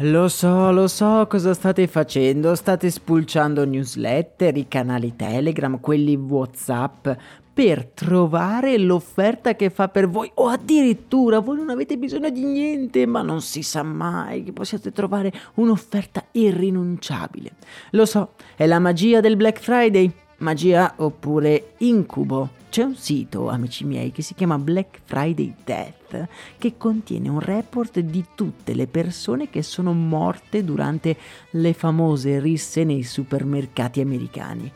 Lo so, lo so cosa state facendo, state spulciando newsletter, i canali Telegram, quelli Whatsapp, per trovare l'offerta che fa per voi o addirittura voi non avete bisogno di niente, ma non si sa mai che possiate trovare un'offerta irrinunciabile. Lo so, è la magia del Black Friday, magia oppure incubo. C'è un sito, amici miei, che si chiama Black Friday Death, che contiene un report di tutte le persone che sono morte durante le famose risse nei supermercati americani.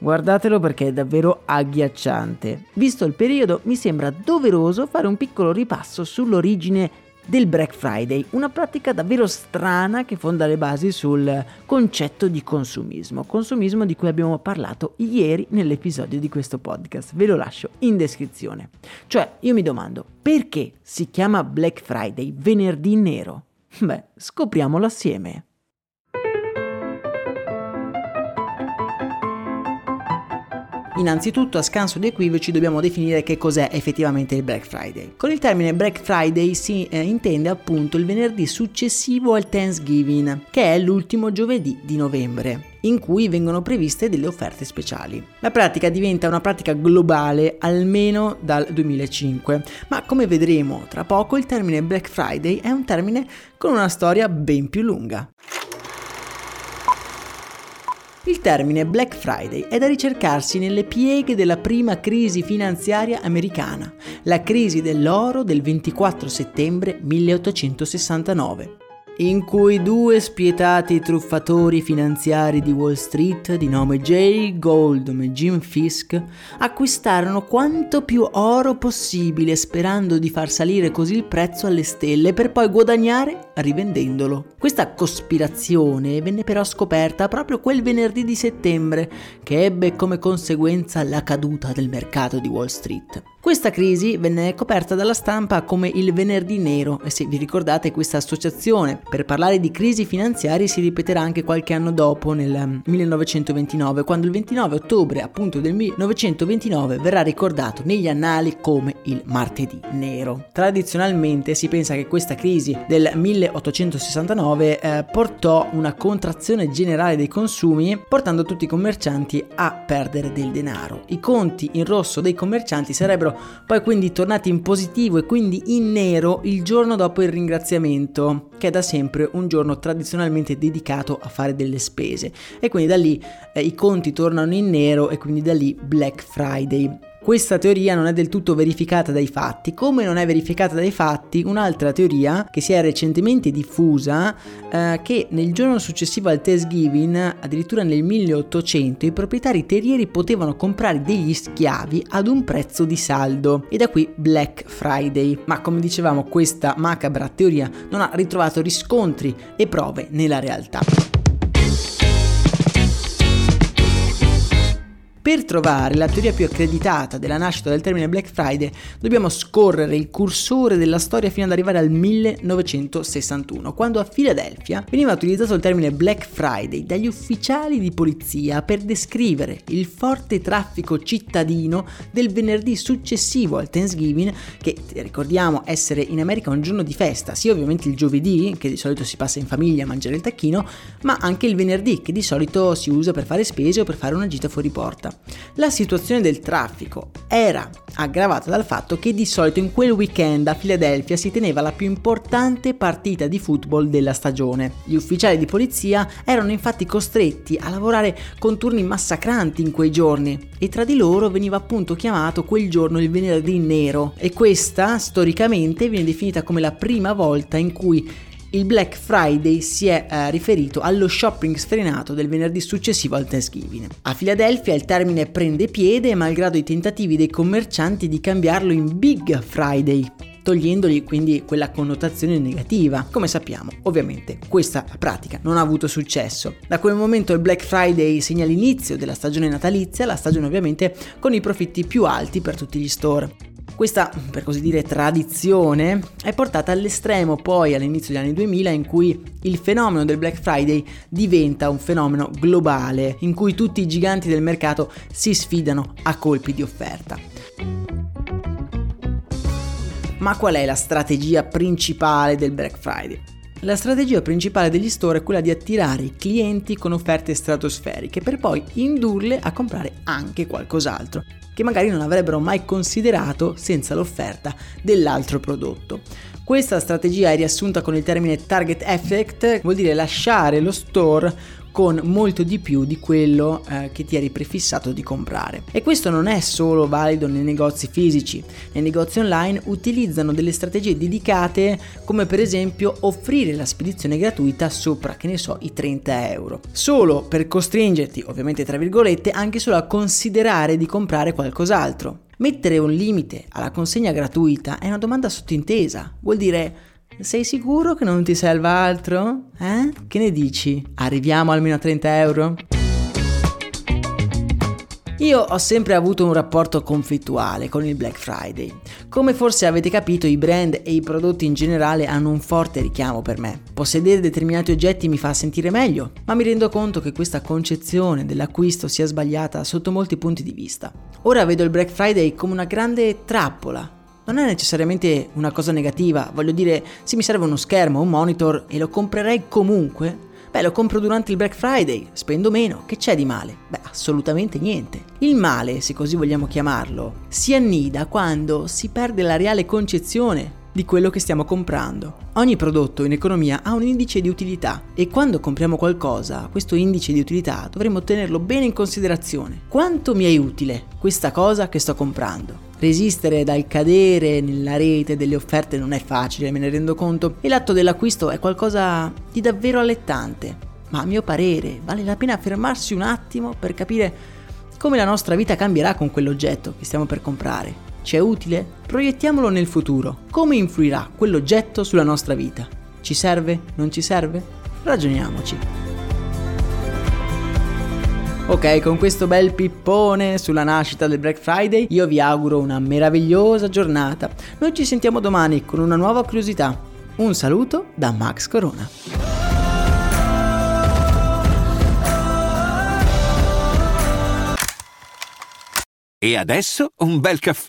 Guardatelo perché è davvero agghiacciante. Visto il periodo, mi sembra doveroso fare un piccolo ripasso sull'origine del Black Friday, una pratica davvero strana che fonda le basi sul concetto di consumismo, consumismo di cui abbiamo parlato ieri nell'episodio di questo podcast, ve lo lascio in descrizione. Cioè, io mi domando, perché si chiama Black Friday venerdì nero? Beh, scopriamolo assieme. Innanzitutto, a scanso di equivoci, dobbiamo definire che cos'è effettivamente il Black Friday. Con il termine Black Friday si eh, intende appunto il venerdì successivo al Thanksgiving, che è l'ultimo giovedì di novembre in cui vengono previste delle offerte speciali. La pratica diventa una pratica globale almeno dal 2005, ma come vedremo tra poco il termine Black Friday è un termine con una storia ben più lunga. Il termine Black Friday è da ricercarsi nelle pieghe della prima crisi finanziaria americana, la crisi dell'oro del 24 settembre 1869 in cui due spietati truffatori finanziari di Wall Street di nome Jay Goldman e Jim Fisk acquistarono quanto più oro possibile sperando di far salire così il prezzo alle stelle per poi guadagnare rivendendolo. Questa cospirazione venne però scoperta proprio quel venerdì di settembre che ebbe come conseguenza la caduta del mercato di Wall Street. Questa crisi venne coperta dalla stampa come il venerdì nero e se vi ricordate questa associazione per parlare di crisi finanziarie si ripeterà anche qualche anno dopo nel 1929 quando il 29 ottobre appunto del 1929 verrà ricordato negli annali come il martedì nero. Tradizionalmente si pensa che questa crisi del 1869 eh, portò una contrazione generale dei consumi portando tutti i commercianti a perdere del denaro. I conti in rosso dei commercianti sarebbero euro, poi quindi tornati in positivo e quindi in nero il giorno dopo il ringraziamento, che è da sempre un giorno tradizionalmente dedicato a fare delle spese. E quindi da lì eh, i conti tornano in nero e quindi da lì Black Friday. Questa teoria non è del tutto verificata dai fatti, come non è verificata dai fatti un'altra teoria che si è recentemente diffusa, eh, che nel giorno successivo al Thanksgiving, addirittura nel 1800, i proprietari terrieri potevano comprare degli schiavi ad un prezzo di saldo, e da qui Black Friday. Ma come dicevamo, questa macabra teoria non ha ritrovato riscontri e prove nella realtà. Trovare la teoria più accreditata della nascita del termine Black Friday, dobbiamo scorrere il cursore della storia fino ad arrivare al 1961, quando a Filadelfia veniva utilizzato il termine Black Friday dagli ufficiali di polizia per descrivere il forte traffico cittadino del venerdì successivo al Thanksgiving, che ricordiamo essere in America un giorno di festa, sia ovviamente il giovedì, che di solito si passa in famiglia a mangiare il tacchino, ma anche il venerdì, che di solito si usa per fare spese o per fare una gita fuori porta. La situazione del traffico era aggravata dal fatto che di solito in quel weekend a Filadelfia si teneva la più importante partita di football della stagione. Gli ufficiali di polizia erano infatti costretti a lavorare con turni massacranti in quei giorni e tra di loro veniva appunto chiamato quel giorno il venerdì nero e questa storicamente viene definita come la prima volta in cui il Black Friday si è eh, riferito allo shopping sfrenato del venerdì successivo al Thanksgiving. A Filadelfia il termine prende piede malgrado i tentativi dei commercianti di cambiarlo in Big Friday, togliendogli quindi quella connotazione negativa. Come sappiamo, ovviamente questa pratica non ha avuto successo. Da quel momento il Black Friday segna l'inizio della stagione natalizia, la stagione ovviamente con i profitti più alti per tutti gli store. Questa, per così dire, tradizione è portata all'estremo poi all'inizio degli anni 2000 in cui il fenomeno del Black Friday diventa un fenomeno globale, in cui tutti i giganti del mercato si sfidano a colpi di offerta. Ma qual è la strategia principale del Black Friday? La strategia principale degli store è quella di attirare i clienti con offerte stratosferiche per poi indurle a comprare anche qualcos'altro che magari non avrebbero mai considerato senza l'offerta dell'altro prodotto. Questa strategia è riassunta con il termine target effect, vuol dire lasciare lo store con molto di più di quello eh, che ti eri prefissato di comprare. E questo non è solo valido nei negozi fisici, nei negozi online utilizzano delle strategie dedicate come per esempio offrire la spedizione gratuita sopra, che ne so, i 30 euro, solo per costringerti, ovviamente tra virgolette, anche solo a considerare di comprare qualcos'altro. Mettere un limite alla consegna gratuita è una domanda sottintesa, vuol dire sei sicuro che non ti serva altro? Eh? Che ne dici? Arriviamo almeno a 30 euro? Io ho sempre avuto un rapporto conflittuale con il Black Friday. Come forse avete capito, i brand e i prodotti in generale hanno un forte richiamo per me. Possedere determinati oggetti mi fa sentire meglio, ma mi rendo conto che questa concezione dell'acquisto sia sbagliata sotto molti punti di vista. Ora vedo il Black Friday come una grande trappola non è necessariamente una cosa negativa, voglio dire, se mi serve uno schermo, un monitor e lo comprerei comunque, beh lo compro durante il Black Friday, spendo meno, che c'è di male? Beh, assolutamente niente. Il male, se così vogliamo chiamarlo, si annida quando si perde la reale concezione di quello che stiamo comprando. Ogni prodotto in economia ha un indice di utilità e quando compriamo qualcosa, questo indice di utilità dovremmo tenerlo bene in considerazione. Quanto mi è utile questa cosa che sto comprando? Resistere dal cadere nella rete delle offerte non è facile, me ne rendo conto, e l'atto dell'acquisto è qualcosa di davvero allettante. Ma a mio parere vale la pena fermarsi un attimo per capire come la nostra vita cambierà con quell'oggetto che stiamo per comprare. Ci è utile? Proiettiamolo nel futuro. Come influirà quell'oggetto sulla nostra vita? Ci serve? Non ci serve? Ragioniamoci. Ok, con questo bel pippone sulla nascita del Black Friday, io vi auguro una meravigliosa giornata. Noi ci sentiamo domani con una nuova curiosità. Un saluto da Max Corona. E adesso un bel caffè